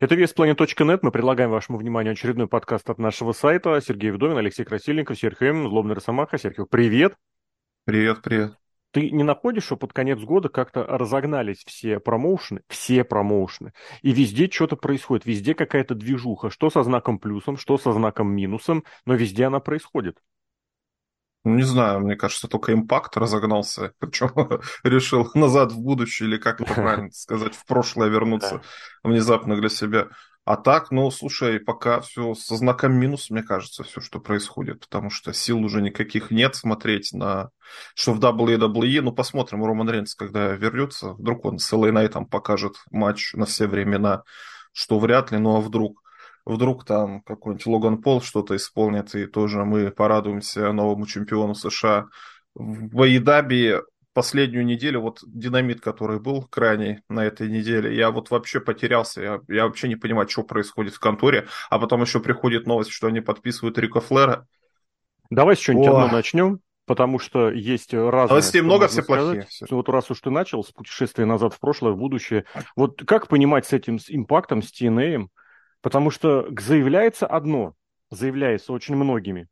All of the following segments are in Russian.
Это веспланет.нет. Мы предлагаем вашему вниманию очередной подкаст от нашего сайта. Сергей Вдовин, Алексей Красильников, Серхио М, Злобный Росомаха. Серхио, привет. Привет, привет. Ты не находишь, что под конец года как-то разогнались все промоушены, все промоушены, и везде что-то происходит, везде какая-то движуха, что со знаком плюсом, что со знаком минусом, но везде она происходит. Ну, не знаю, мне кажется, только импакт разогнался, причем решил назад в будущее, или как это правильно сказать, в прошлое вернуться внезапно для себя. А так, ну, слушай, пока все со знаком минус, мне кажется, все, что происходит, потому что сил уже никаких нет смотреть на что в WWE. Ну, посмотрим, Роман Рейнс, когда вернется, вдруг он с LA Knight покажет матч на все времена, что вряд ли, ну, а вдруг вдруг там какой-нибудь Логан Пол что-то исполнит, и тоже мы порадуемся новому чемпиону США. В Аидабе последнюю неделю, вот динамит, который был крайний на этой неделе, я вот вообще потерялся, я, я вообще не понимаю, что происходит в конторе, а потом еще приходит новость, что они подписывают Рика Флера. Давай с чего-нибудь одно начнем, потому что есть разные... Новостей много, все плохие. Все. Вот раз уж ты начал с путешествия назад в прошлое, в будущее, вот как понимать с этим с импактом, с TNA, Потому что заявляется одно, заявляется очень многими.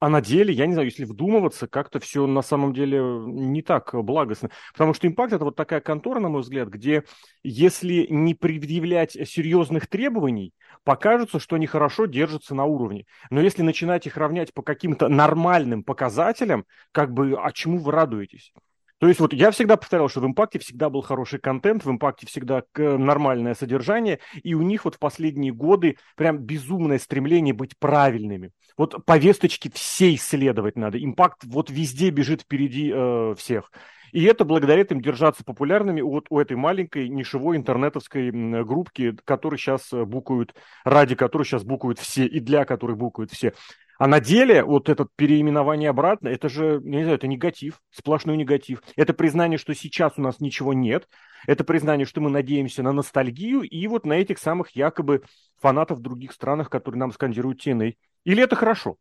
А на деле, я не знаю, если вдумываться, как-то все на самом деле не так благостно. Потому что импакт это вот такая контора, на мой взгляд, где если не предъявлять серьезных требований, покажется, что они хорошо держатся на уровне. Но если начинать их равнять по каким-то нормальным показателям, как бы, а чему вы радуетесь? То есть вот я всегда повторял, что в импакте всегда был хороший контент, в импакте всегда нормальное содержание, и у них вот в последние годы прям безумное стремление быть правильными. Вот повесточки все исследовать надо. Импакт вот везде бежит впереди э, всех. И это благодаря им держаться популярными вот у этой маленькой нишевой интернетовской группки, которые сейчас э, букают, ради которой сейчас букают все и для которой букают все. А на деле вот это переименование обратно, это же, не знаю, это негатив, сплошной негатив. Это признание, что сейчас у нас ничего нет. Это признание, что мы надеемся на ностальгию и вот на этих самых якобы фанатов в других странах, которые нам скандируют TNA. Или это хорошо?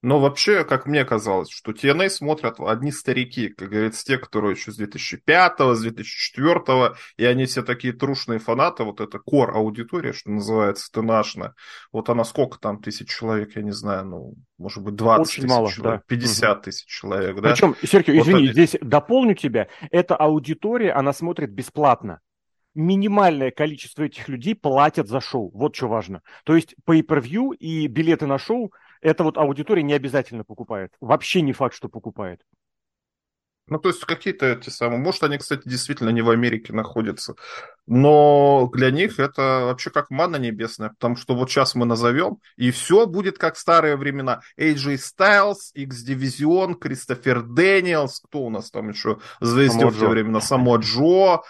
Но вообще, как мне казалось, что TNA смотрят одни старики, как говорится, те, которые еще с 2005 с 2004 и они все такие трушные фанаты, вот это кор аудитория, что называется, тынашная. Вот она сколько там тысяч человек, я не знаю, ну, может быть, 20 Очень тысяч мало, человек, да. 50 угу. тысяч человек, да? Причем, Сергей, вот извини, это... здесь дополню тебя, эта аудитория, она смотрит бесплатно минимальное количество этих людей платят за шоу. Вот что важно. То есть pay-per-view и билеты на шоу эта вот аудитория не обязательно покупает. Вообще не факт, что покупает. Ну, то есть какие-то эти самые... Может, они, кстати, действительно не в Америке находятся. Но для них это вообще как манна небесная, потому что вот сейчас мы назовем, и все будет как в старые времена. AJ Styles, X-Division, Кристофер Дэниелс, кто у нас там еще звездил в те времена? Само Джо,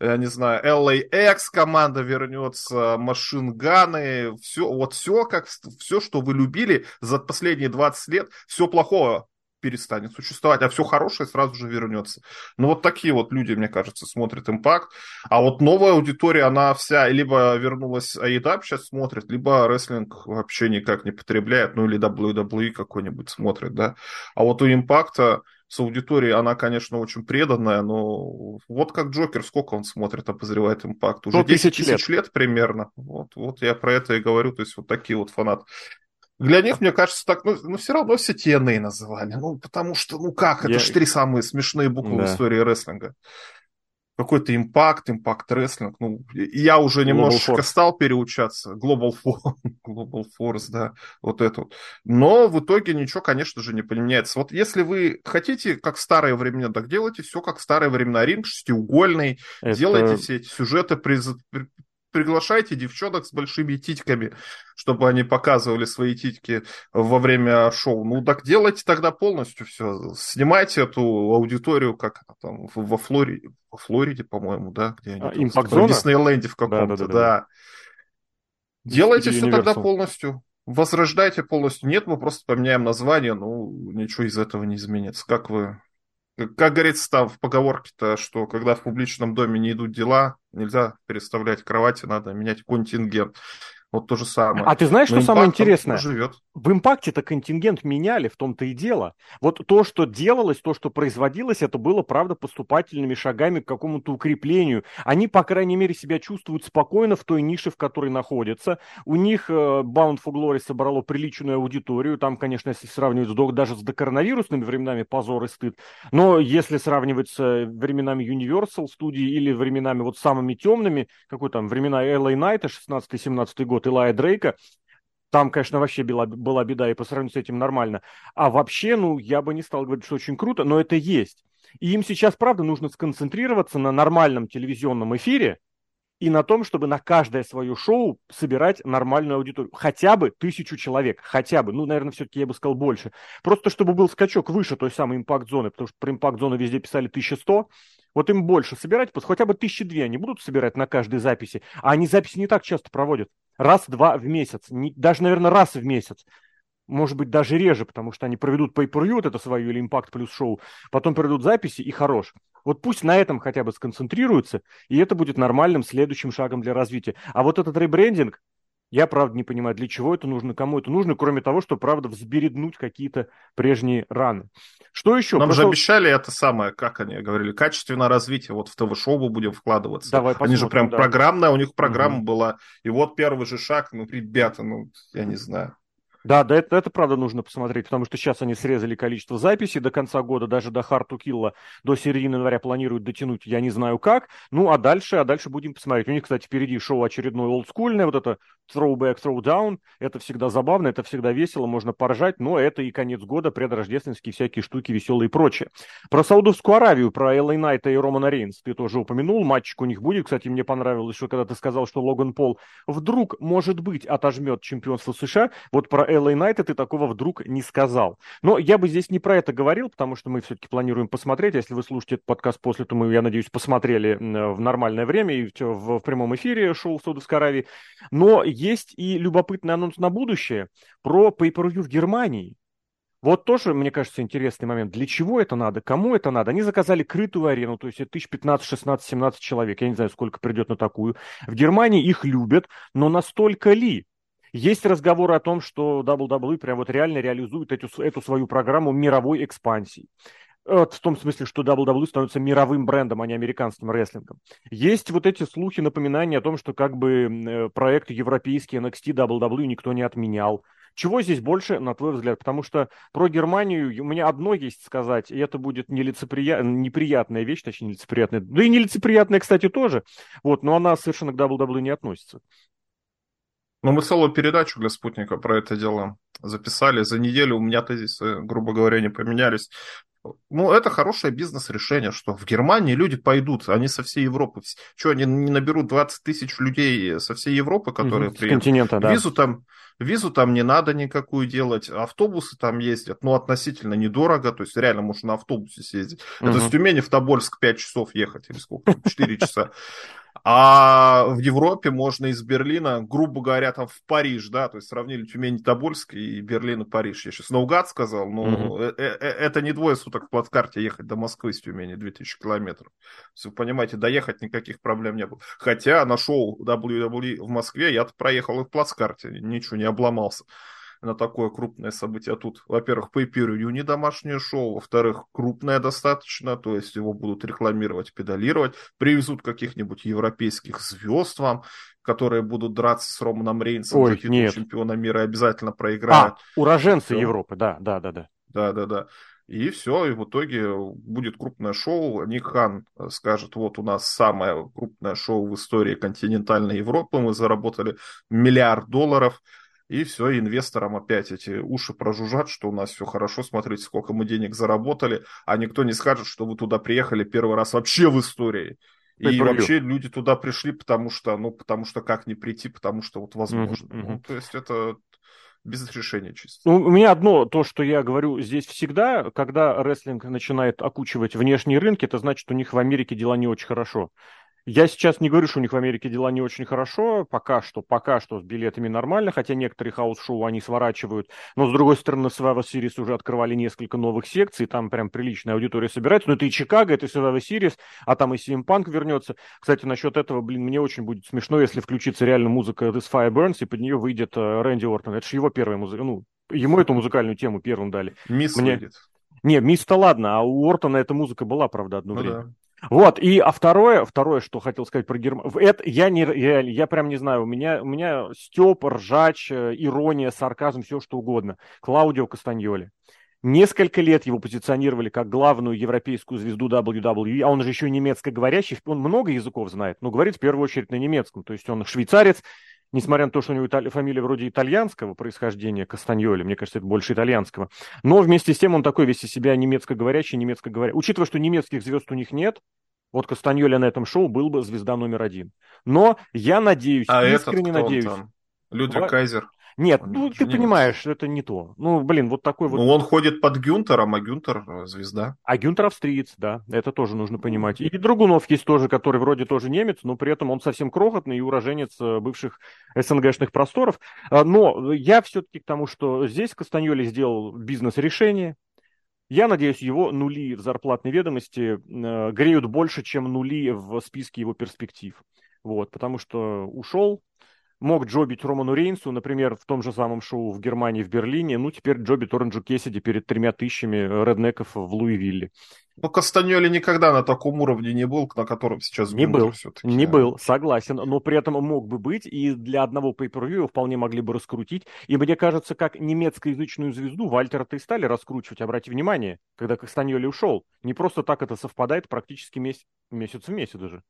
я не знаю, LAX команда вернется, машинганы, все, вот все, как, все, что вы любили за последние 20 лет, все плохое перестанет существовать, а все хорошее сразу же вернется. Ну, вот такие вот люди, мне кажется, смотрят импакт. А вот новая аудитория, она вся либо вернулась AEW сейчас смотрит, либо рестлинг вообще никак не потребляет, ну, или WWE какой-нибудь смотрит, да. А вот у импакта с аудиторией она, конечно, очень преданная, но вот как Джокер, сколько он смотрит, обозревает импакт? Уже ну, 10 тысяч лет. лет примерно. Вот, вот я про это и говорю, то есть вот такие вот фанаты. Для них, мне кажется, так, ну, ну все равно все TNA называли. Ну, потому что, ну как, это я... же три самые смешные буквы да. в истории рестлинга какой-то импакт, импакт рестлинг. Ну, я уже Global немножечко Force. стал переучаться. Global Force, Global Force, да, вот это вот. Но в итоге ничего, конечно же, не поменяется. Вот если вы хотите, как в старые времена, так делайте все как в старые времена. Ринг шестиугольный, это... делайте все эти сюжеты, приглашайте девчонок с большими титьками, чтобы они показывали свои титьки во время шоу. Ну, так делайте тогда полностью все. Снимайте эту аудиторию, как там, во Флориде, во Флориде, по-моему, да, где они. А, Импакт В Диснейленде в каком-то, да. да, да, да. Делайте все тогда полностью. Возрождайте полностью. Нет, мы просто поменяем название, ну, ничего из этого не изменится. Как вы как говорится там в поговорке-то, что когда в публичном доме не идут дела, нельзя переставлять кровати, надо менять контингент. Вот то же самое. А ты знаешь, что самое интересное? Живет. В импакте-то контингент меняли, в том-то и дело. Вот то, что делалось, то, что производилось, это было, правда, поступательными шагами к какому-то укреплению. Они, по крайней мере, себя чувствуют спокойно в той нише, в которой находятся. У них э, Bound for Glory собрало приличную аудиторию. Там, конечно, если сравнивать с, даже с докоронавирусными временами, позор и стыд. Но если сравнивать с э, временами Universal студии или временами вот самыми темными, какой там, времена LA Knight, 16-17 год, Илая Дрейка, там, конечно, вообще была, была беда, и по сравнению с этим нормально. А вообще, ну, я бы не стал говорить, что очень круто, но это есть. И им сейчас, правда, нужно сконцентрироваться на нормальном телевизионном эфире и на том, чтобы на каждое свое шоу собирать нормальную аудиторию. Хотя бы тысячу человек, хотя бы. Ну, наверное, все-таки я бы сказал больше. Просто чтобы был скачок выше той самой импакт-зоны, потому что про импакт-зону везде писали 1100, вот им больше собирать, хотя бы тысячи две они будут собирать на каждой записи, а они записи не так часто проводят. Раз-два в месяц, не, даже, наверное, раз в месяц. Может быть, даже реже, потому что они проведут pay per вот это свое, или импакт плюс шоу, потом проведут записи, и хорош. Вот пусть на этом хотя бы сконцентрируются, и это будет нормальным следующим шагом для развития. А вот этот ребрендинг, я, правда, не понимаю, для чего это нужно, кому это нужно, кроме того, что, правда, взбереднуть какие-то прежние раны. Что еще? Нам Просто... же обещали это самое, как они говорили, качественное развитие. Вот в ТВ-шоу будем вкладываться. Давай они же прям да. программная, у них программа угу. была. И вот первый же шаг, ну, ребята, ну, я не знаю. Да, да, это, это правда нужно посмотреть, потому что сейчас они срезали количество записей до конца года, даже до Kill до середины января планируют дотянуть, я не знаю как. Ну, а дальше, а дальше будем посмотреть. У них, кстати, впереди шоу очередное олдскульное, вот это throwback, throwdown. Это всегда забавно, это всегда весело, можно поржать, но это и конец года, предрождественские всякие штуки веселые и прочее. Про Саудовскую Аравию, про Элли Найта и Романа Рейнс ты тоже упомянул, матчик у них будет. Кстати, мне понравилось, что когда ты сказал, что Логан Пол вдруг, может быть, отожмет чемпионство США, вот про LA Knight ты такого вдруг не сказал. Но я бы здесь не про это говорил, потому что мы все-таки планируем посмотреть. Если вы слушаете этот подкаст после, то мы, я надеюсь, посмотрели в нормальное время и в, в прямом эфире шоу в Саудовской Аравии. Но есть и любопытный анонс на будущее про pay в Германии. Вот тоже, мне кажется, интересный момент. Для чего это надо? Кому это надо? Они заказали крытую арену, то есть это тысяч 15, 16, 17 человек. Я не знаю, сколько придет на такую. В Германии их любят, но настолько ли? Есть разговоры о том, что WWE прям вот реально реализует эту, эту свою программу мировой экспансии. В том смысле, что WWE становится мировым брендом, а не американским рестлингом. Есть вот эти слухи, напоминания о том, что как бы э, проект европейский NXT WWE никто не отменял. Чего здесь больше, на твой взгляд? Потому что про Германию у меня одно есть сказать, и это будет нелицеприя... неприятная вещь, точнее, нелицеприятная. Да и нелицеприятная, кстати, тоже. Вот, но она совершенно к WWE не относится. Ну, мы целую передачу для спутника про это дело записали. За неделю у меня тезисы, грубо говоря, не поменялись. Ну, это хорошее бизнес-решение, что в Германии люди пойдут, они со всей Европы. Что, они не наберут 20 тысяч людей со всей Европы, которые угу, приедут? Континента, да. Визу там, визу там не надо никакую делать, автобусы там ездят, но относительно недорого, то есть реально можно на автобусе съездить. Угу. Это с Тюмени в Тобольск 5 часов ехать, или сколько, 4 часа. А в Европе можно из Берлина, грубо говоря, там в Париж, да, то есть сравнили Тюмень Тобольск и Берлин и Париж. Я сейчас наугад сказал, но mm-hmm. это не двое суток в плацкарте ехать до Москвы с Тюмени, 2000 километров. Если вы понимаете, доехать никаких проблем не было. Хотя на шоу WWE в Москве я проехал и в плацкарте, ничего не обломался на такое крупное событие. А тут, во-первых, pay per не домашнее шоу, во-вторых, крупное достаточно, то есть его будут рекламировать, педалировать, привезут каких-нибудь европейских звезд вам, которые будут драться с Романом Рейнсом Ой, нет. чемпиона мира и обязательно проиграют. А, уроженцы Все. Европы, да, да, да, да. Да, да, да. И все, и в итоге будет крупное шоу. Ник Хан скажет, вот у нас самое крупное шоу в истории континентальной Европы, мы заработали миллиард долларов. И все, инвесторам опять эти уши прожужжат, что у нас все хорошо, смотрите, сколько мы денег заработали, а никто не скажет, что вы туда приехали первый раз вообще в истории. И вообще люди туда пришли, потому что, ну, потому что как не прийти, потому что вот возможно. Uh-huh. Ну, то есть это без решения чисто. Ну, у меня одно, то, что я говорю здесь всегда, когда рестлинг начинает окучивать внешние рынки, это значит, у них в Америке дела не очень хорошо. Я сейчас не говорю, что у них в Америке дела не очень хорошо, пока что, пока что с билетами нормально, хотя некоторые house-шоу они сворачивают, но с другой стороны Survivor Series уже открывали несколько новых секций, там прям приличная аудитория собирается, но это и Чикаго, это и Survivor Series, а там и CM Punk вернется. Кстати, насчет этого, блин, мне очень будет смешно, если включится реально музыка This Fire Burns, и под нее выйдет э, Рэнди Ортон, это же его первая музыка, ну, ему эту музыкальную тему первым дали. Мисс мне... выйдет. Не, мисс-то ладно, а у Ортона эта музыка была, правда, одно ну, время. Да. Вот, и, а второе, второе, что хотел сказать про Германию, это я не, я, я прям не знаю, у меня, у меня степ, ржач, э, ирония, сарказм, все что угодно. Клаудио Кастаньоли. Несколько лет его позиционировали как главную европейскую звезду WWE, а он же еще немецко говорящий, он много языков знает, но говорит в первую очередь на немецком. То есть он швейцарец, несмотря на то, что у него итали... фамилия вроде итальянского происхождения, Кастаньоли, мне кажется, это больше итальянского, но вместе с тем он такой весь из себя немецко говорящий, немецко говорящий. Учитывая, что немецких звезд у них нет, вот Кастаньоли на этом шоу был бы звезда номер один. Но я надеюсь, а искренне надеюсь. Там? Людвиг в... Кайзер. Нет, он ну ты немец. понимаешь, это не то. Ну, блин, вот такой вот. Ну, он ходит под Гюнтером, а Гюнтер э, звезда. А Гюнтер австриец, да, это тоже нужно понимать. И Другунов есть тоже, который вроде тоже немец, но при этом он совсем крохотный и уроженец э, бывших СНГшных просторов. А, но я все-таки к тому, что здесь Кастаньоли сделал бизнес-решение, я надеюсь, его нули в зарплатной ведомости э, греют больше, чем нули в списке его перспектив. Вот, потому что ушел, мог джобить Роману Рейнсу, например, в том же самом шоу в Германии, в Берлине, ну, теперь джобит Оранджу Кесиди перед тремя тысячами реднеков в Луивилле. Ну, Кастаньоли никогда на таком уровне не был, на котором сейчас Не был, все-таки. не был, согласен, но при этом мог бы быть, и для одного pay вполне могли бы раскрутить. И мне кажется, как немецкоязычную звезду Вальтера-то и стали раскручивать, обратите внимание, когда Кастаньоли ушел. Не просто так это совпадает практически месяц, месяц в месяц даже.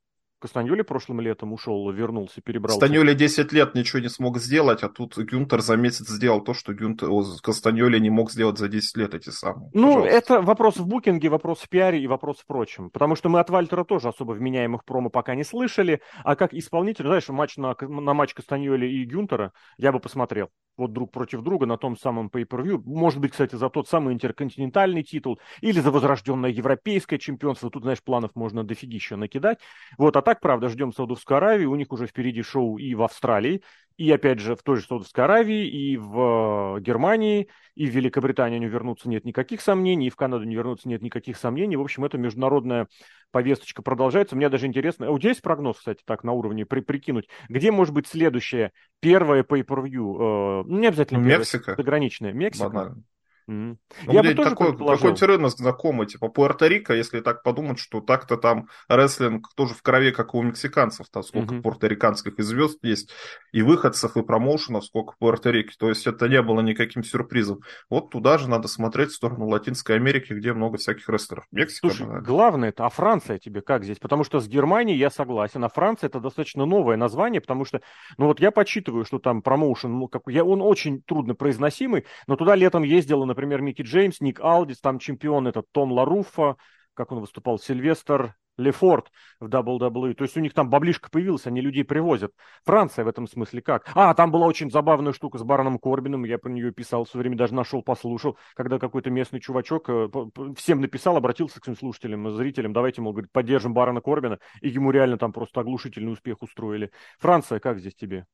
Кастаньоли прошлым летом ушел, вернулся, перебрался. Кастаньоли 10 лет ничего не смог сделать, а тут Гюнтер за месяц сделал то, что Гюнтер, Кастаньоли не мог сделать за 10 лет эти самые. Ну, Пожалуйста. это вопрос в букинге, вопрос в пиаре и вопрос в прочем. Потому что мы от Вальтера тоже особо вменяемых промо пока не слышали. А как исполнитель, знаешь, матч на, на матч Кастаньоли и Гюнтера я бы посмотрел. Вот друг против друга на том самом pay-per-view. Может быть, кстати, за тот самый интерконтинентальный титул или за возрожденное европейское чемпионство. Тут, знаешь, планов можно дофигища накидать. Вот, а так, правда, ждем Саудовской Аравии. У них уже впереди шоу и в Австралии, и, опять же, в той же Саудовской Аравии, и в э, Германии, и в Великобритании они вернутся, нет никаких сомнений, и в Канаду не вернутся, нет никаких сомнений. В общем, эта международная повесточка продолжается. Мне даже интересно, а у тебя есть прогноз, кстати, так на уровне при, прикинуть, где может быть следующее первое pay-per-view? Э, ну, не обязательно Мексика. Первое, заграничное. Мексика? Банально. Mm. Ну, я бы тоже такой, такой рынок знакомый, типа Пуэрто-Рико, если так подумать, что так-то там рестлинг тоже в крови, как у мексиканцев, там сколько mm-hmm. пуэрториканских и звезд есть, и выходцев, и промоушенов, сколько в Пуэрто-Рике, то есть это не было никаким сюрпризом. Вот туда же надо смотреть в сторону Латинской Америки, где много всяких рестлеров. Мексика, Слушай, наверное. главное это, а Франция тебе как здесь? Потому что с Германией я согласен, а Франция это достаточно новое название, потому что, ну вот я подсчитываю, что там промоушен, ну, как, я, он очень трудно произносимый, но туда летом ездила, например, Микки Джеймс, Ник Алдис, там чемпион этот Том Ларуффа, как он выступал, Сильвестр Лефорт в WWE. То есть у них там баблишка появилась, они людей привозят. Франция в этом смысле как? А, там была очень забавная штука с Бароном Корбином, я про нее писал, все время даже нашел, послушал, когда какой-то местный чувачок э, всем написал, обратился к своим слушателям, зрителям, давайте, мол, говорит, поддержим Барона Корбина, и ему реально там просто оглушительный успех устроили. Франция, как здесь тебе?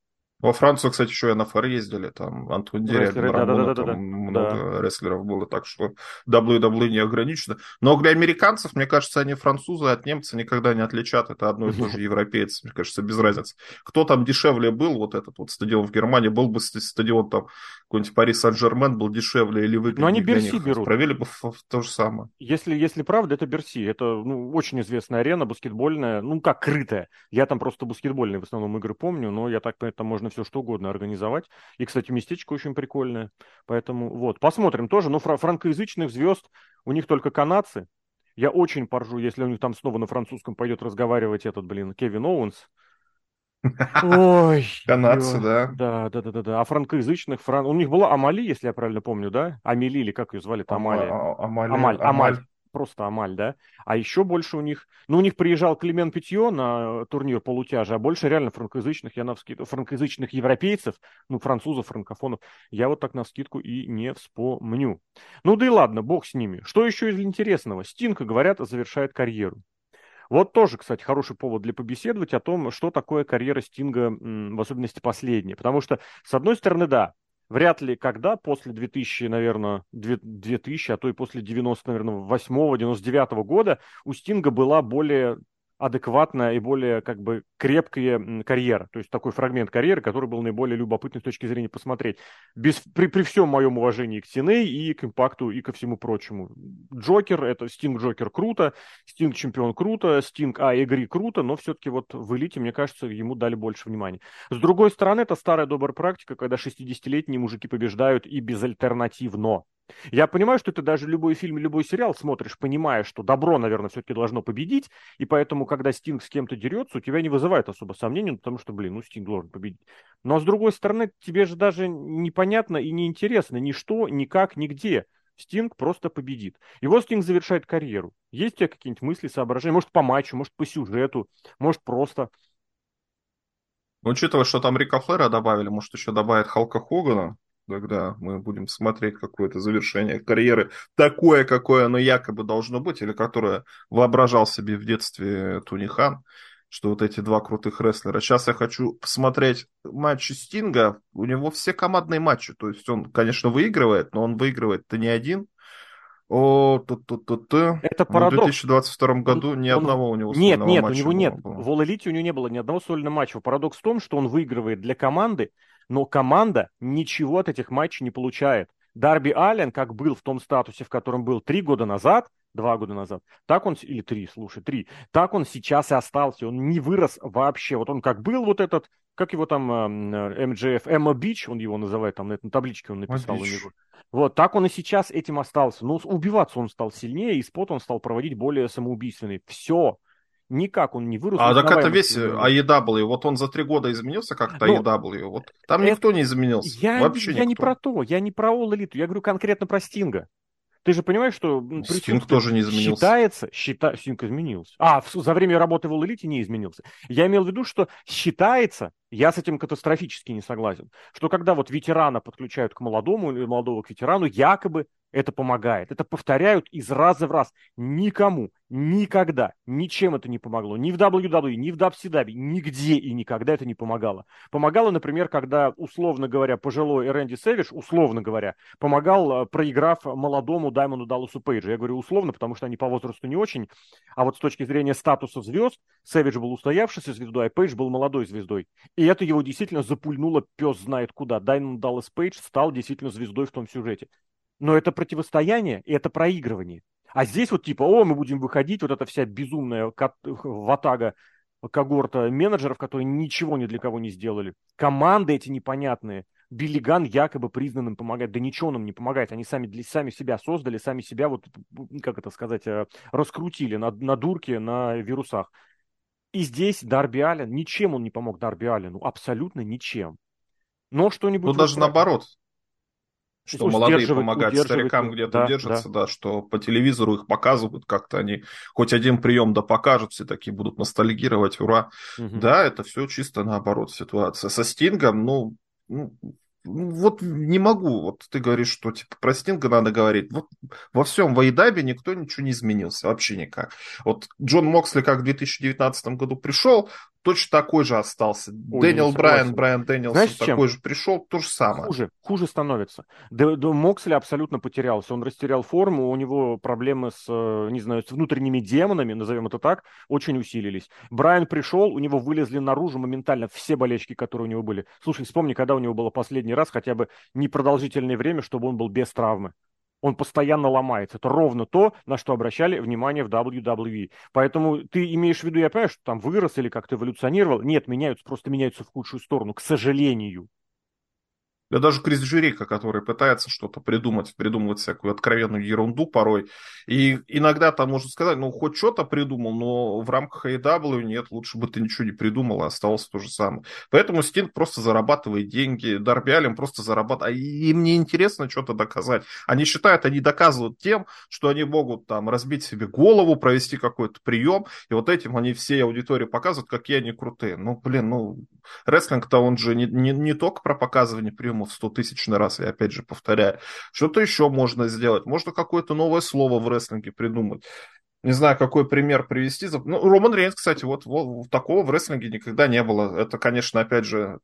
Во Францию, кстати, еще и на ФР ездили, там Антон Дерябин, да, да, да, там да, много да. рестлеров было, так что WWE не ограничено. Но для американцев, мне кажется, они французы от немца никогда не отличат, это одно и то же европейцы, мне кажется, без разницы. Кто там дешевле был, вот этот вот стадион в Германии, был бы стадион там какой-нибудь Пари Сан-Жермен был дешевле или выгоднее Но они Берси берут. Провели бы то же самое. Если, если правда, это Берси. Это ну, очень известная арена баскетбольная, ну как крытая. Я там просто баскетбольные в основном игры помню, но я так понимаю, там можно все что угодно организовать. И, кстати, местечко очень прикольное. Поэтому вот, посмотрим тоже. Но фра- франкоязычных звезд у них только канадцы. Я очень поржу, если у них там снова на французском пойдет разговаривать этот, блин, Кевин Оуэнс. Ой. Канадцы, да. Да, да, да, да, да. А франкоязычных, фран... у них была Амали, если я правильно помню, да? Амели, или как ее звали-то? Амали. Амаль, Амаль. Амаль просто Амаль, да. А еще больше у них, ну, у них приезжал Климен Питье на турнир полутяжа, а больше реально франкоязычных, я на вскидку, франкоязычных европейцев, ну, французов, франкофонов, я вот так на скидку и не вспомню. Ну, да и ладно, бог с ними. Что еще из интересного? Стинка, говорят, завершает карьеру. Вот тоже, кстати, хороший повод для побеседовать о том, что такое карьера Стинга, в особенности последняя. Потому что, с одной стороны, да, вряд ли когда после 2000, наверное, 2000, а то и после 90, наверное, 8-99 года у Стинга была более адекватная и более как бы крепкая карьера. То есть такой фрагмент карьеры, который был наиболее любопытный с точки зрения посмотреть. Без, при, при всем моем уважении к TNA и к импакту и ко всему прочему. Джокер, это Стинг Джокер круто, Стинг чемпион круто, Стинг А игры круто, но все-таки вот в элите, мне кажется, ему дали больше внимания. С другой стороны, это старая добрая практика, когда 60-летние мужики побеждают и безальтернативно. Я понимаю, что ты даже любой фильм, любой сериал смотришь, понимая, что добро, наверное, все-таки должно победить, и поэтому, когда Стинг с кем-то дерется, у тебя не вызывает особо сомнений, ну, потому что, блин, ну, Стинг должен победить. Но, с другой стороны, тебе же даже непонятно и неинтересно ни что, ни как, нигде. Стинг просто победит. Его Стинг завершает карьеру. Есть у тебя какие-нибудь мысли, соображения? Может, по матчу, может, по сюжету, может, просто... Учитывая, что там Рика Флера добавили, может, еще добавят Халка Хогана, Тогда мы будем смотреть какое-то завершение карьеры, такое, какое оно якобы должно быть, или которое воображал себе в детстве Туни Хан, что вот эти два крутых рестлера. Сейчас я хочу посмотреть матчи Стинга. У него все командные матчи. То есть он, конечно, выигрывает, но он выигрывает-то не один. О, тут, тут, тут, тут. Это парадокс. В 2022 году ни он... одного у него Нет, нет, у него нет. Было. В All Elite у него не было ни одного сольного матча. Парадокс в том, что он выигрывает для команды, но команда ничего от этих матчей не получает. Дарби Аллен, как был в том статусе, в котором был три года назад, два года назад, так он, или три, слушай, три, так он сейчас и остался, он не вырос вообще. Вот он как был вот этот, как его там, МДФ, Эмма Бич, он его называет, там на этой табличке он написал у него. Вот, так он и сейчас этим остался. Но убиваться он стал сильнее, и спот он стал проводить более самоубийственный. Все, никак он не вырос. А так это весь AEW, вот он за три года изменился как-то ну, AEW, вот там это... никто не изменился, я, вообще Я никто. не про то, я не про All Elite, я говорю конкретно про Стинга. Ты же понимаешь, что Стинг тоже не изменился. Считается, счита... Стинг изменился. А, за время работы в All Elite не изменился. Я имел в виду, что считается, я с этим катастрофически не согласен, что когда вот ветерана подключают к молодому или молодого к ветерану, якобы это помогает. Это повторяют из раза в раз. Никому, никогда, ничем это не помогло. Ни в WWE, ни в WCW, нигде и никогда это не помогало. Помогало, например, когда, условно говоря, пожилой Рэнди Сэвиш, условно говоря, помогал, э, проиграв молодому Даймонду Далласу Пейджу. Я говорю условно, потому что они по возрасту не очень. А вот с точки зрения статуса звезд, Сэвидж был устоявшейся звездой, а Пейдж был молодой звездой. И это его действительно запульнуло пес знает куда. Даймонд Даллас Пейдж стал действительно звездой в том сюжете. Но это противостояние и это проигрывание. А здесь вот типа, о, мы будем выходить, вот эта вся безумная ватага когорта менеджеров, которые ничего ни для кого не сделали. Команды эти непонятные. Биллиган якобы признанным помогает. Да ничего нам не помогает. Они сами, для, сами себя создали, сами себя, вот, как это сказать, э, раскрутили на, на дурке, на вирусах. И здесь Дарби Аллен, ничем он не помог Дарби Аллену, абсолютно ничем. Но что-нибудь... Ну, даже наоборот, что молодые помогают старикам где-то да, держатся, да. да, что по телевизору их показывают как-то, они хоть один прием да покажут, все такие будут ностальгировать, ура. Угу. Да, это все чисто наоборот ситуация. Со Стингом, ну, ну вот не могу. Вот ты говоришь, что типа про Стинга надо говорить. Вот во всем Вайдабе никто ничего не изменился, вообще никак. Вот Джон Моксли как в 2019 году пришел, точно такой же остался. Ой, Дэниел Брайан, Брайан Дэниелсон Знаешь, такой чем? же пришел, то же самое. Хуже, хуже становится. Д- Д- Моксли абсолютно потерялся. Он растерял форму, у него проблемы с, э, не знаю, с внутренними демонами, назовем это так, очень усилились. Брайан пришел, у него вылезли наружу моментально все болечки, которые у него были. Слушай, вспомни, когда у него было последний раз хотя бы непродолжительное время, чтобы он был без травмы он постоянно ломается. Это ровно то, на что обращали внимание в WWE. Поэтому ты имеешь в виду, я понимаю, что там вырос или как-то эволюционировал. Нет, меняются, просто меняются в худшую сторону, к сожалению. Да даже Крис Джерика, который пытается что-то придумать, придумывать всякую откровенную ерунду порой. И иногда там можно сказать, ну, хоть что-то придумал, но в рамках AEW нет, лучше бы ты ничего не придумал, а осталось то же самое. Поэтому Стинг просто зарабатывает деньги, Дарби Аллен просто зарабатывает. А им не интересно что-то доказать. Они считают, они доказывают тем, что они могут там разбить себе голову, провести какой-то прием, и вот этим они всей аудитории показывают, какие они крутые. Ну, блин, ну, рестлинг-то он же не, не, не только про показывание приема в 100 тысячный раз, я опять же повторяю. Что-то еще можно сделать. Можно какое-то новое слово в рестлинге придумать. Не знаю, какой пример привести. Ну, Роман Рейнс, кстати, вот, вот такого в рестлинге никогда не было. Это, конечно, опять же,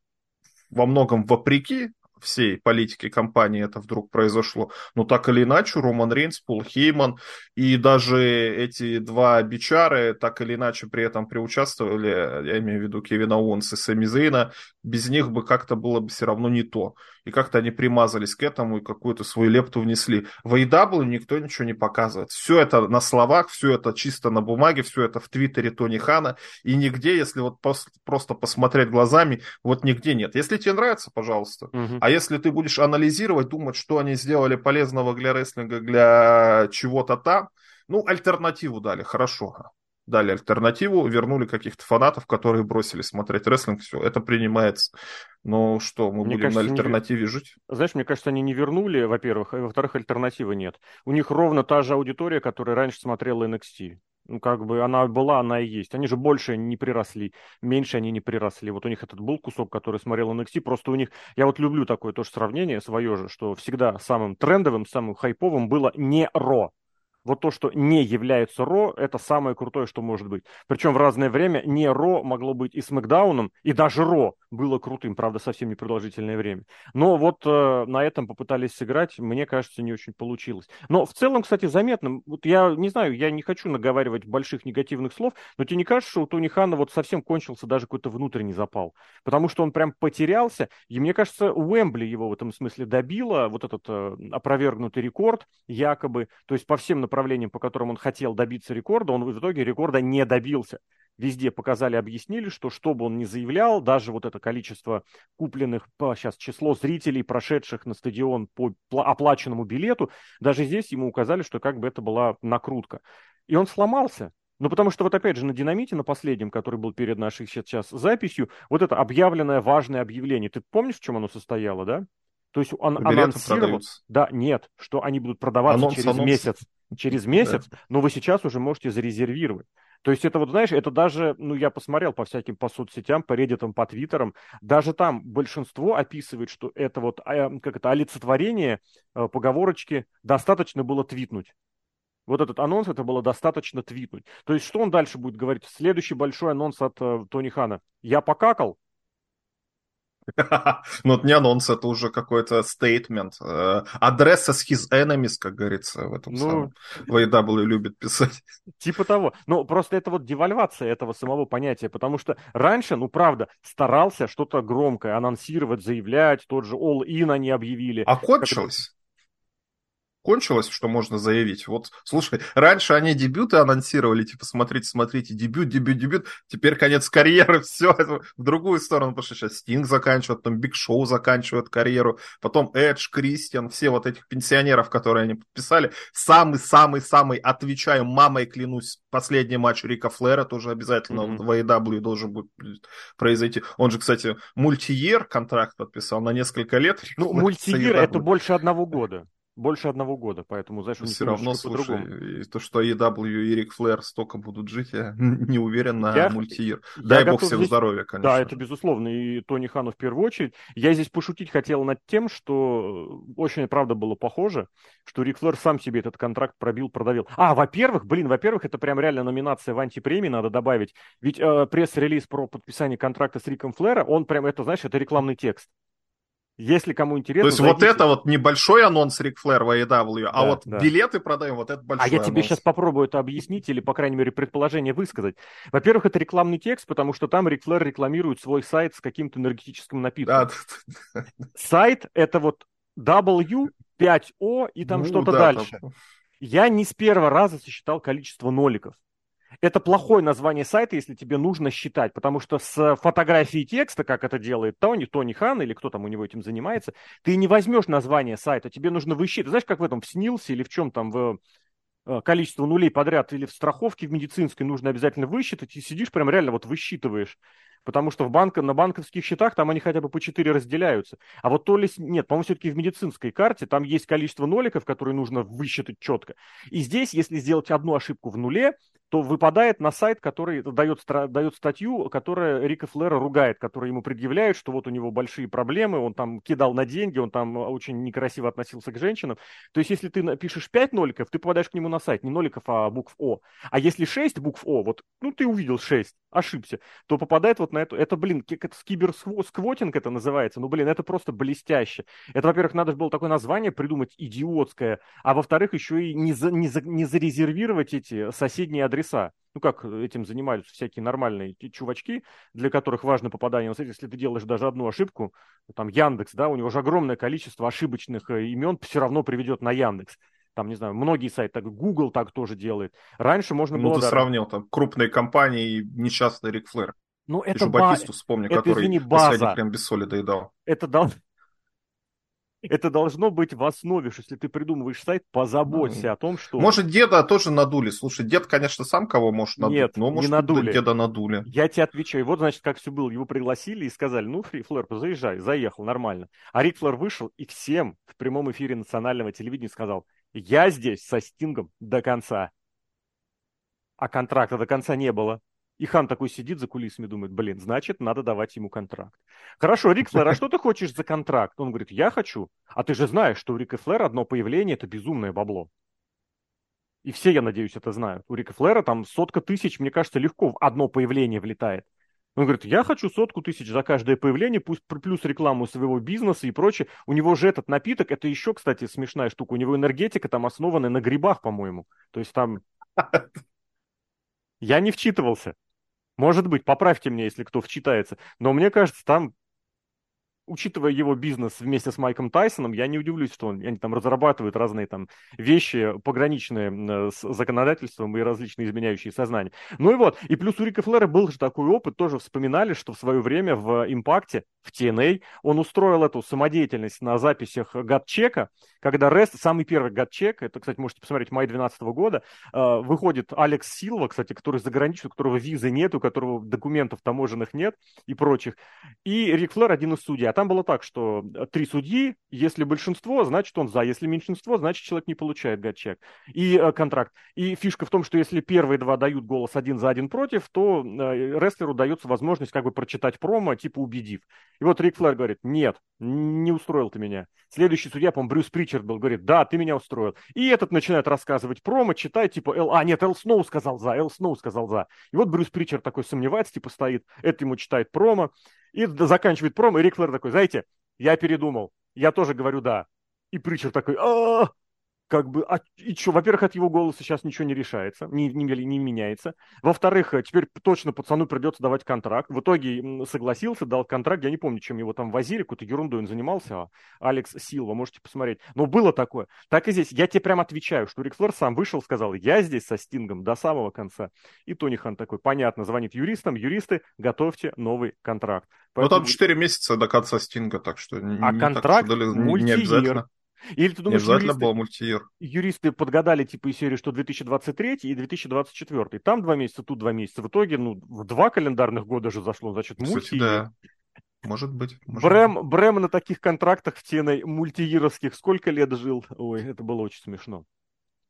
во многом вопреки всей политики компании это вдруг произошло. Но так или иначе, Роман Рейнс, Пол Хейман и даже эти два бичары так или иначе при этом приучаствовали, я имею в виду Кевина Уонса и Сами Зейна, без них бы как-то было бы все равно не то. И как-то они примазались к этому и какую-то свою лепту внесли. В AEW никто ничего не показывает. Все это на словах, все это чисто на бумаге, все это в твиттере Тони Хана. И нигде, если вот просто посмотреть глазами, вот нигде нет. Если тебе нравится, пожалуйста. Угу. А если ты будешь анализировать, думать, что они сделали полезного для рестлинга, для чего-то там, ну, альтернативу дали, хорошо. Дали альтернативу, вернули каких-то фанатов, которые бросили смотреть рестлинг, все, это принимается. Но что, мы мне будем кажется, на альтернативе не... жить? Знаешь, мне кажется, они не вернули, во-первых, и во-вторых, альтернативы нет. У них ровно та же аудитория, которая раньше смотрела NXT. Ну, как бы она была, она и есть. Они же больше не приросли, меньше они не приросли. Вот у них этот был кусок, который смотрел NXT, просто у них... Я вот люблю такое тоже сравнение свое же, что всегда самым трендовым, самым хайповым было не Ро вот то, что не является Ро, это самое крутое, что может быть. Причем в разное время не Ро могло быть и с Макдауном, и даже Ро было крутым, правда, совсем непродолжительное время. Но вот э, на этом попытались сыграть, мне кажется, не очень получилось. Но в целом, кстати, заметно, вот я не знаю, я не хочу наговаривать больших негативных слов, но тебе не кажется, что у Тони Хана вот совсем кончился даже какой-то внутренний запал? Потому что он прям потерялся, и мне кажется, Уэмбли его в этом смысле добило, вот этот э, опровергнутый рекорд якобы, то есть по всем направлениям, по которым он хотел добиться рекорда, он в итоге рекорда не добился. Везде показали, объяснили, что что бы он ни заявлял, даже вот это количество купленных, сейчас число зрителей, прошедших на стадион по оплаченному билету, даже здесь ему указали, что как бы это была накрутка. И он сломался. Ну, потому что вот опять же на динамите, на последнем, который был перед нашей сейчас записью, вот это объявленное важное объявление. Ты помнишь, в чем оно состояло, да? То есть он Билеты анонсировал... Продаются. Да, нет, что они будут продаваться анонс, через анонс. месяц. Через месяц, да. но вы сейчас уже можете зарезервировать. То есть это вот, знаешь, это даже, ну, я посмотрел по всяким, по соцсетям, по реддитам, по твиттерам, даже там большинство описывает, что это вот, а, как это, олицетворение э, поговорочки достаточно было твитнуть. Вот этот анонс, это было достаточно твитнуть. То есть что он дальше будет говорить? Следующий большой анонс от э, Тони Хана. Я покакал, Ну, это не анонс, это уже какой-то стейтмент. Адресса с his enemies, как говорится, в этом ну, самом. В любит писать. Типа того. Ну, просто это вот девальвация этого самого понятия, потому что раньше, ну, правда, старался что-то громкое анонсировать, заявлять, тот же All In они объявили. А кончилось? Кончилось, что можно заявить. Вот, слушай, раньше они дебюты анонсировали, типа, смотрите, смотрите, дебют, дебют, дебют, теперь конец карьеры, все, в другую сторону, потому что сейчас Стинг заканчивает, потом Биг Шоу заканчивает карьеру, потом Эдж, Кристиан, все вот этих пенсионеров, которые они подписали. Самый-самый-самый, отвечаю, мамой клянусь, последний матч Рика Флера тоже обязательно mm-hmm. в AEW должен будет произойти. Он же, кстати, мультиер контракт подписал на несколько лет. Ну, мультиер это больше одного года больше одного года, поэтому, знаешь, у них все равно, слушай, то, что EW и Рик Флэр столько будут жить, я не уверен на я, мультиир. Дай бог всем здесь... здоровья, конечно. Да, это безусловно, и Тони Хану в первую очередь. Я здесь пошутить хотел над тем, что очень, правда, было похоже, что Рик Флэр сам себе этот контракт пробил, продавил. А, во-первых, блин, во-первых, это прям реально номинация в антипремии, надо добавить. Ведь э, пресс-релиз про подписание контракта с Риком Флэра, он прям, это, знаешь, это рекламный текст. Если кому интересно... То есть зайдите. вот это вот небольшой анонс Рик Флэр в AEW, а да, вот да. билеты продаем, вот это большой А я тебе сейчас попробую это объяснить или, по крайней мере, предположение высказать. Во-первых, это рекламный текст, потому что там Рик Флэр рекламирует свой сайт с каким-то энергетическим напитком. Да, Сайт — это вот W, 5O и там ну, что-то да, дальше. Там... Я не с первого раза сосчитал количество ноликов. Это плохое название сайта, если тебе нужно считать, потому что с фотографией текста, как это делает Тони, Тони Хан или кто там у него этим занимается, ты не возьмешь название сайта, тебе нужно высчитывать. Знаешь, как в этом в снился или в чем там в э, количество нулей подряд или в страховке в медицинской нужно обязательно высчитать, и сидишь прям реально вот высчитываешь. Потому что в банк, на банковских счетах там они хотя бы по 4 разделяются. А вот то ли... Нет, по-моему, все-таки в медицинской карте там есть количество ноликов, которые нужно высчитать четко. И здесь, если сделать одну ошибку в нуле, то выпадает на сайт, который дает, дает статью, которая Рика Флера ругает, которая ему предъявляет, что вот у него большие проблемы, он там кидал на деньги, он там очень некрасиво относился к женщинам. То есть, если ты напишешь 5 ноликов, ты попадаешь к нему на сайт, не ноликов, а букв О. А если 6 букв О, вот, ну, ты увидел 6, ошибся, то попадает вот на эту, это, блин, это киберсквотинг это называется, ну, блин, это просто блестяще. Это, во-первых, надо было такое название придумать идиотское, а во-вторых, еще и не, за, не, за, не зарезервировать эти соседние адреса. Ну, как этим занимаются всякие нормальные чувачки, для которых важно попадание сайт. Если ты делаешь даже одну ошибку, там Яндекс, да, у него же огромное количество ошибочных э, имен все равно приведет на Яндекс там, не знаю, многие сайты, так, Google так тоже делает. Раньше можно ну, было... Ну, ты да, сравнил там крупные компании и несчастный Рик Флэр. Ну, это Ты ба... Батисту вспомни, это, который извини, база. прям без соли доедал. Это, да, это должно быть в основе, что если ты придумываешь сайт, позаботься ну, о том, что... Может, деда тоже надули. Слушай, дед, конечно, сам кого может надуть, Нет, но может, не надули. деда надули. Я тебе отвечаю. Вот, значит, как все было. Его пригласили и сказали, ну, Фри, Флэр, заезжай. Заехал, нормально. А Рик Флэр вышел и всем в прямом эфире национального телевидения сказал, я здесь со Стингом до конца. А контракта до конца не было. И хан такой сидит за кулисами, думает, блин, значит, надо давать ему контракт. Хорошо, Рик Флэр, а что ты хочешь за контракт? Он говорит, я хочу. А ты же знаешь, что у Рика Флэра одно появление – это безумное бабло. И все, я надеюсь, это знают. У Рика Флэра там сотка тысяч, мне кажется, легко в одно появление влетает. Он говорит, я хочу сотку тысяч за каждое появление, пусть плюс рекламу своего бизнеса и прочее. У него же этот напиток, это еще, кстати, смешная штука, у него энергетика там основана на грибах, по-моему. То есть там... Я не вчитывался. Может быть, поправьте меня, если кто вчитается. Но мне кажется, там учитывая его бизнес вместе с Майком Тайсоном, я не удивлюсь, что он, они там разрабатывают разные там вещи, пограничные с законодательством и различные изменяющие сознание. Ну и вот, и плюс у Рика Флера был же такой опыт, тоже вспоминали, что в свое время в Импакте, в TNA, он устроил эту самодеятельность на записях гатчека, когда Рест, самый первый гатчек, это, кстати, можете посмотреть, май 2012 года, э, выходит Алекс Силва, кстати, который заграничный, у которого визы нет, у которого документов таможенных нет и прочих, и Рик Флэр один из судей. А там было так, что э, три судьи, если большинство, значит он за, если меньшинство, значит человек не получает гатчек и э, контракт. И фишка в том, что если первые два дают голос один за один против, то э, рестлеру дается возможность как бы прочитать промо, типа убедив. И вот Рик Флэр говорит, нет, не устроил ты меня. Следующий судья, по-моему, Брюс Причард был, говорит, да, ты меня устроил. И этот начинает рассказывать промо, читает, типа, Эл, а, нет, Эл Сноу сказал за, Эл Сноу сказал за. И вот Брюс Причард такой сомневается, типа, стоит, это ему читает промо, и заканчивает промо, и Рик Флэр такой, знаете, я передумал, я тоже говорю да. И Причер такой, а как бы, а и что, во-первых, от его голоса сейчас ничего не решается, не, не, не меняется. Во-вторых, э, теперь точно пацану придется давать контракт. В итоге согласился, дал контракт, я не помню, чем его там возили, какой-то ерундой он занимался, а Алекс Силва, можете посмотреть. Но было такое. Так и здесь, я тебе прям отвечаю, что Рик Флэр сам вышел, сказал, я здесь со Стингом до самого конца. И Тони Хан такой, понятно, звонит юристам, юристы, готовьте новый контракт. Поэтому... Ну там 4 месяца до конца Стинга, так что а не, контракт так, что, не обязательно. Или ты думаешь, юристы, был мультиир. юристы подгадали типа из серии, что 2023 и 2024. Там два месяца, тут два месяца. В итоге, ну, в два календарных года же зашло, значит, мультиир. да. Может быть. Может Брэм, быть. Брэм на таких контрактах в теной мультиировских сколько лет жил? Ой, это было очень смешно.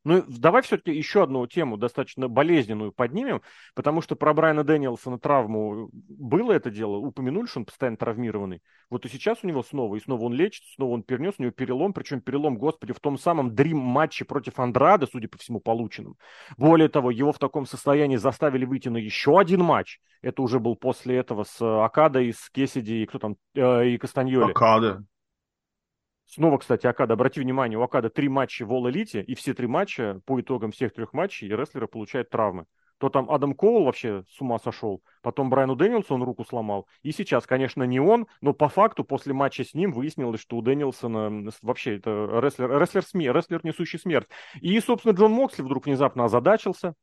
Ну, давай все-таки еще одну тему, достаточно болезненную, поднимем, потому что про Брайана Дэниелсона травму было это дело, упомянули, что он постоянно травмированный. Вот и сейчас у него снова, и снова он лечится, снова он перенес, у него перелом, причем перелом, господи, в том самом дрим-матче против Андрада, судя по всему, полученном. Более того, его в таком состоянии заставили выйти на еще один матч. Это уже был после этого с Акадой, с Кесиди и кто там, э, и Кастаньоли. Акада. Снова, кстати, Акада, обрати внимание, у Акада три матча в All-Elite, и все три матча, по итогам всех трех матчей, рестлеры получают травмы. То там Адам Коул вообще с ума сошел, потом Брайану Дэнилсону руку сломал, и сейчас, конечно, не он, но по факту после матча с ним выяснилось, что у Дэнилсона вообще это рестлер, рестлер, СМИ, рестлер, несущий смерть. И, собственно, Джон Моксли вдруг внезапно озадачился,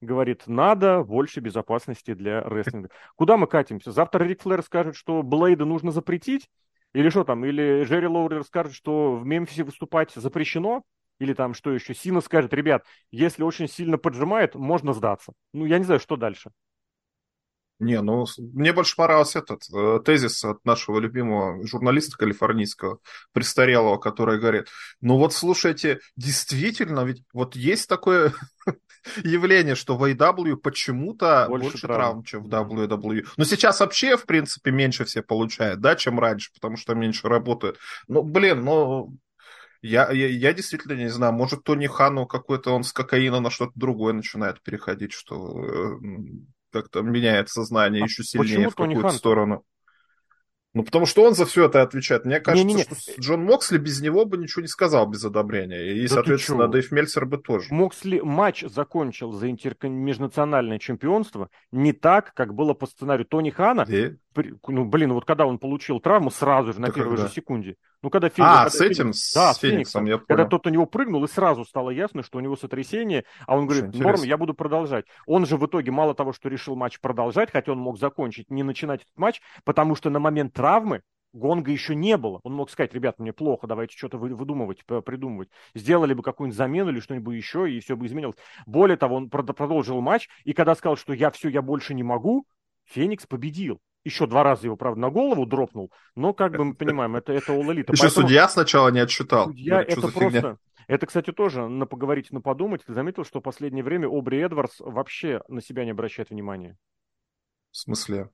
говорит, надо больше безопасности для рестлинга. Куда мы катимся? Завтра Рик Флэр скажет, что блейды нужно запретить, или что там? Или Джерри Лоурер скажет, что в Мемфисе выступать запрещено? Или там что еще? Сина скажет, ребят, если очень сильно поджимает, можно сдаться. Ну, я не знаю, что дальше. Не, ну, мне больше понравился этот э, тезис от нашего любимого журналиста калифорнийского, престарелого, который говорит, ну вот слушайте, действительно, ведь вот есть такое явление, что в AW почему-то больше, больше травм. травм, чем в WWE. Но сейчас вообще, в принципе, меньше все получают, да, чем раньше, потому что меньше работают. Ну, блин, ну, я, я, я действительно не знаю, может, Тони Хану какой-то он с кокаина на что-то другое начинает переходить, что э, как-то меняет сознание а еще сильнее в какую-то сторону. Ну, потому что он за все это отвечает. Мне кажется, не, не, не. что Джон Моксли без него бы ничего не сказал без одобрения. И, да соответственно, Дэйв Мельцер бы тоже. Моксли матч закончил за интер... межнациональное чемпионство не так, как было по сценарию Тони Хана. И? Ну, блин, вот когда он получил травму сразу же, на так первой когда? же секунде. Ну, когда Феникс... А, с этим, Феникс, с да, с Фениксом, я понял. Когда тот у него прыгнул, и сразу стало ясно, что у него сотрясение, а он говорит, норм, я буду продолжать. Он же в итоге мало того, что решил матч продолжать, хотя он мог закончить, не начинать этот матч, потому что на момент травмы гонга еще не было. Он мог сказать, ребята, мне плохо, давайте что-то выдумывать, придумывать. Сделали бы какую-нибудь замену или что-нибудь еще, и все бы изменилось. Более того, он продолжил матч, и когда сказал, что я все, я больше не могу, Феникс победил. Еще два раза его, правда, на голову дропнул, но, как бы мы понимаем, это, это All Elite. Еще Поэтому... судья сначала не отсчитал. Судья, это просто... Фигня? Это, кстати, тоже на поговорить, на подумать. Ты заметил, что в последнее время Обри Эдвардс вообще на себя не обращает внимания? В смысле?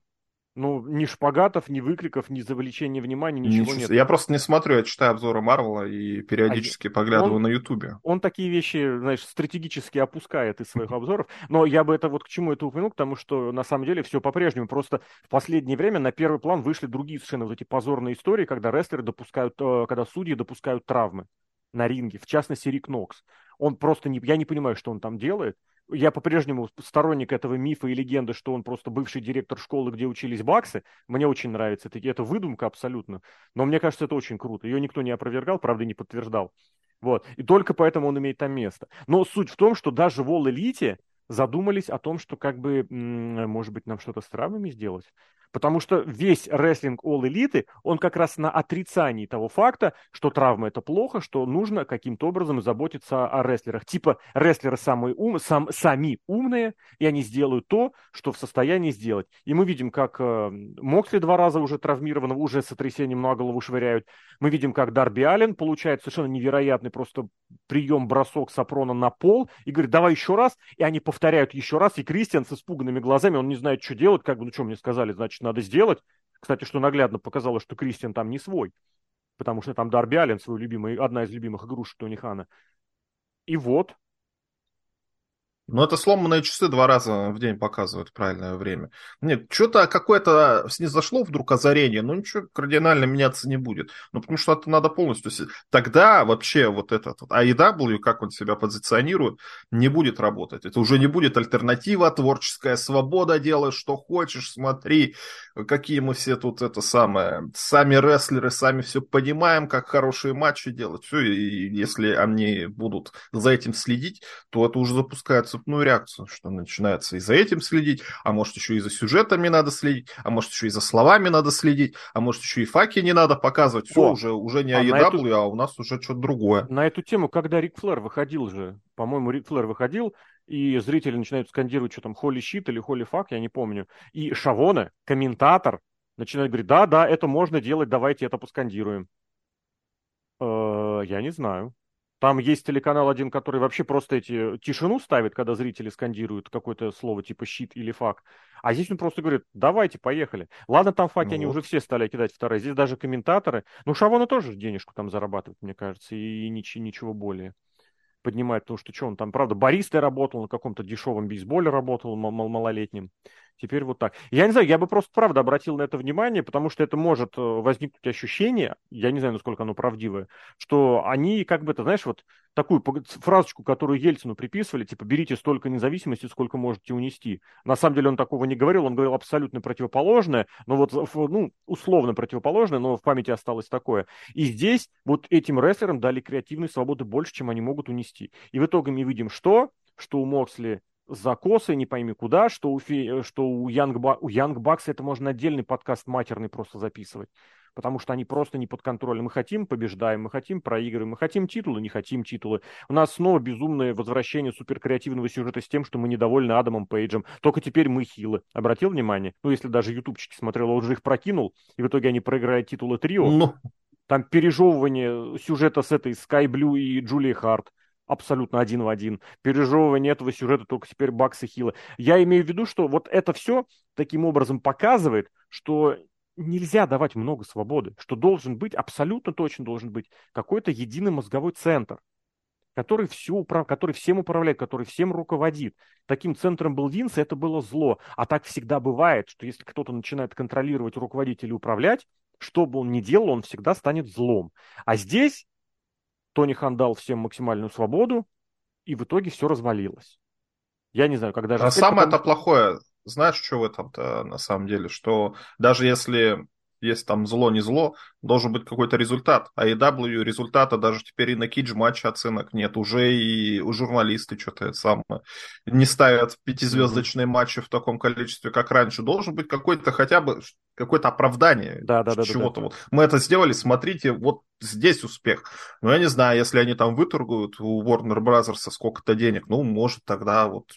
Ну, ни шпагатов, ни выкриков, ни завлечения внимания, ничего, ничего нет. Я просто не смотрю, я читаю обзоры Марвела и периодически а поглядываю он, на Ютубе. Он такие вещи, знаешь, стратегически опускает из своих обзоров. Но я бы это вот к чему это упомянул, потому что на самом деле все по-прежнему. Просто в последнее время на первый план вышли другие совершенно вот эти позорные истории, когда рестлеры допускают, э, когда судьи допускают травмы на ринге, в частности Рик Нокс. Он просто не, я не понимаю, что он там делает я по-прежнему сторонник этого мифа и легенды, что он просто бывший директор школы, где учились баксы. Мне очень нравится. Это, это выдумка абсолютно. Но мне кажется, это очень круто. Ее никто не опровергал, правда, не подтверждал. Вот. И только поэтому он имеет там место. Но суть в том, что даже в All Elite задумались о том, что как бы, может быть, нам что-то с травмами сделать. Потому что весь рестлинг All Elite, он как раз на отрицании того факта, что травма это плохо, что нужно каким-то образом заботиться о рестлерах. Типа рестлеры самые ум, сам, сами умные, и они сделают то, что в состоянии сделать. И мы видим, как э, Моксли два раза уже травмирован, уже сотрясением на голову швыряют. Мы видим, как Дарби Аллен получает совершенно невероятный просто прием, бросок Сапрона на пол, и говорит, давай еще раз, и они повторяют еще раз, и Кристиан с испуганными глазами, он не знает, что делать, как бы, ну что мне сказали, значит, значит, надо сделать. Кстати, что наглядно показало, что Кристиан там не свой, потому что там Дарби Аллен, свой любимый, одна из любимых игрушек Тони Хана. И вот, ну, это сломанные часы два раза в день показывают правильное время. Нет, что-то какое-то снизошло вдруг озарение, но ничего кардинально меняться не будет. Ну, потому что это надо полностью... Тогда вообще вот этот вот AEW, как он себя позиционирует, не будет работать. Это уже не будет альтернатива, творческая свобода, делай что хочешь, смотри, какие мы все тут это самое... Сами рестлеры, сами все понимаем, как хорошие матчи делать. Все, и если они будут за этим следить, то это уже запускается цепную реакцию, что начинается и за этим следить, а может еще и за сюжетами надо следить, а может еще и за словами надо следить, а может еще и факи не надо показывать. Все, О, уже, уже не а AEW, эту... а у нас уже что-то другое. На эту тему, когда Рик Флэр выходил же, по-моему, Рик Флэр выходил, и зрители начинают скандировать, что там, холи щит или холи фак, я не помню. И Шавона, комментатор, начинает говорить, да, да, это можно делать, давайте это поскандируем. Э, я не знаю. Там есть телеканал один, который вообще просто эти тишину ставит, когда зрители скандируют какое-то слово типа щит или фак. А здесь он просто говорит, давайте, поехали. Ладно, там факи ну, они вот. уже все стали кидать вторые. Здесь даже комментаторы. Ну, Шавона тоже денежку там зарабатывает, мне кажется, и ничего, ничего более поднимает, потому что что он там, правда, баристой работал, на каком-то дешевом бейсболе работал малолетнем. Теперь вот так. Я не знаю, я бы просто, правда, обратил на это внимание, потому что это может э, возникнуть ощущение, я не знаю, насколько оно правдивое, что они, как бы, ты знаешь, вот такую фразочку, которую Ельцину приписывали, типа, берите столько независимости, сколько можете унести. На самом деле он такого не говорил, он говорил абсолютно противоположное, но вот, ну, условно противоположное, но в памяти осталось такое. И здесь вот этим рестлерам дали креативной свободы больше, чем они могут унести. И в итоге мы видим что? Что у Моксли закосы, не пойми куда, что у, Фи, что у, Янг, у Янг Бакса это можно отдельный подкаст матерный просто записывать. потому что они просто не под контролем. Мы хотим, побеждаем, мы хотим, проигрываем, мы хотим титулы, не хотим титулы. У нас снова безумное возвращение суперкреативного сюжета с тем, что мы недовольны Адамом Пейджем. Только теперь мы хилы. Обратил внимание? Ну, если даже ютубчики смотрел, он же их прокинул, и в итоге они проиграют титулы трио. Ну, там пережевывание сюжета с этой Sky Blue и Джулии Харт абсолютно один в один. Пережевывание этого сюжета только теперь Бакс и Хилла. Я имею в виду, что вот это все таким образом показывает, что нельзя давать много свободы, что должен быть, абсолютно точно должен быть какой-то единый мозговой центр, который, все управ... который всем управляет, который всем руководит. Таким центром был Винс, и это было зло. А так всегда бывает, что если кто-то начинает контролировать, руководить или управлять, что бы он ни делал, он всегда станет злом. А здесь Тони Хан дал всем максимальную свободу, и в итоге все развалилось. Я не знаю, когда же... А самое это плохое, знаешь, что в этом-то на самом деле, что даже если есть там зло, не зло, должен быть какой-то результат. А EW результата даже теперь и на кидж матче оценок нет. Уже и у журналисты что-то самое не ставят пятизвездочные матчи в таком количестве, как раньше. Должен быть какой-то хотя бы какое-то оправдание да, да, да, чего-то. Да, да. Вот мы это сделали, смотрите, вот здесь успех. Но я не знаю, если они там выторгуют у Warner Bros. сколько-то денег, ну, может, тогда вот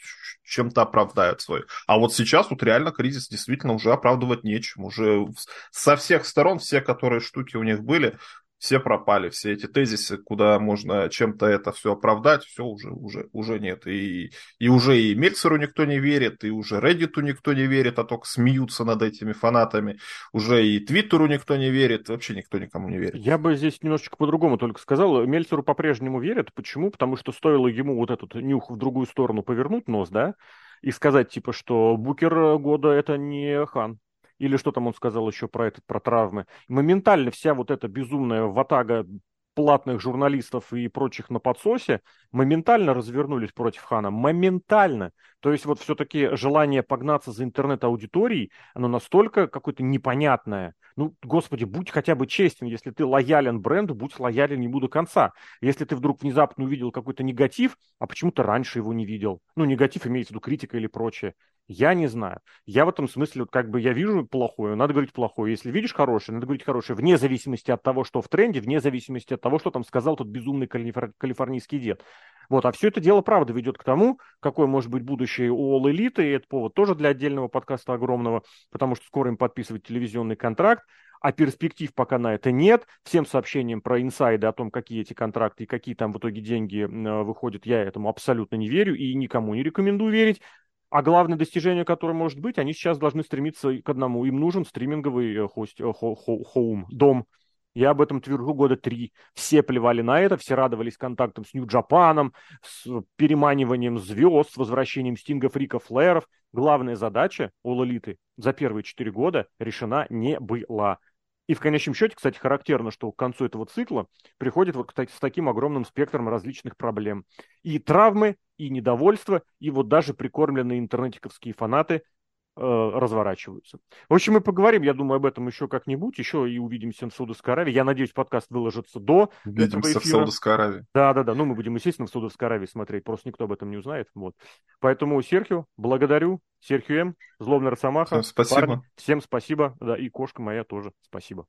чем-то оправдают свой. А вот сейчас вот реально кризис действительно уже оправдывать нечем. Уже со всех сторон, все, которые штуки у них были, все пропали, все эти тезисы, куда можно чем-то это все оправдать, все уже, уже, уже нет. И, и уже и Мельцеру никто не верит, и уже Redditу никто не верит, а только смеются над этими фанатами. Уже и Твиттеру никто не верит, вообще никто никому не верит. Я бы здесь немножечко по-другому только сказал. Мельцеру по-прежнему верят. Почему? Потому что стоило ему вот этот нюх в другую сторону повернуть нос, да, и сказать, типа, что Букер года это не Хан или что там он сказал еще про этот, про травмы. Моментально вся вот эта безумная ватага платных журналистов и прочих на подсосе моментально развернулись против Хана. Моментально. То есть вот все-таки желание погнаться за интернет-аудиторией, оно настолько какое-то непонятное. Ну, господи, будь хотя бы честен. Если ты лоялен бренду, будь лоялен ему до конца. Если ты вдруг внезапно увидел какой-то негатив, а почему то раньше его не видел? Ну, негатив имеется в виду критика или прочее. Я не знаю. Я в этом смысле, вот как бы я вижу плохое, надо говорить плохое. Если видишь хорошее, надо говорить хорошее, вне зависимости от того, что в тренде, вне зависимости от того, что там сказал тот безумный калифор... калифорнийский дед. Вот, а все это дело, правда, ведет к тому, какое может быть будущее у All Elite, и это повод тоже для отдельного подкаста огромного, потому что скоро им подписывать телевизионный контракт, а перспектив пока на это нет. Всем сообщениям про инсайды о том, какие эти контракты и какие там в итоге деньги выходят, я этому абсолютно не верю и никому не рекомендую верить. А главное достижение, которое может быть, они сейчас должны стремиться к одному. Им нужен стриминговый э, хост, э, хо, хо, хоум, дом. Я об этом твержу года три. Все плевали на это, все радовались контактам с Нью-Джапаном, с переманиванием звезд, с возвращением Стинга, Фрика, Флэров. Главная задача у Лолиты за первые четыре года решена не была. И в конечном счете, кстати, характерно, что к концу этого цикла приходит вот с таким огромным спектром различных проблем. И травмы, и недовольство, и вот даже прикормленные интернетиковские фанаты э, разворачиваются. В общем, мы поговорим, я думаю, об этом еще как-нибудь, еще и увидимся в Саудовской Аравии. Я надеюсь, подкаст выложится до Увидимся в Саудовской Аравии. Да-да-да, ну мы будем, естественно, в Саудовской Аравии смотреть, просто никто об этом не узнает. Вот. Поэтому, Серхио, благодарю. Серхио М, Злобный Росомаха. Всем спасибо. Парни, всем спасибо, да, и кошка моя тоже спасибо.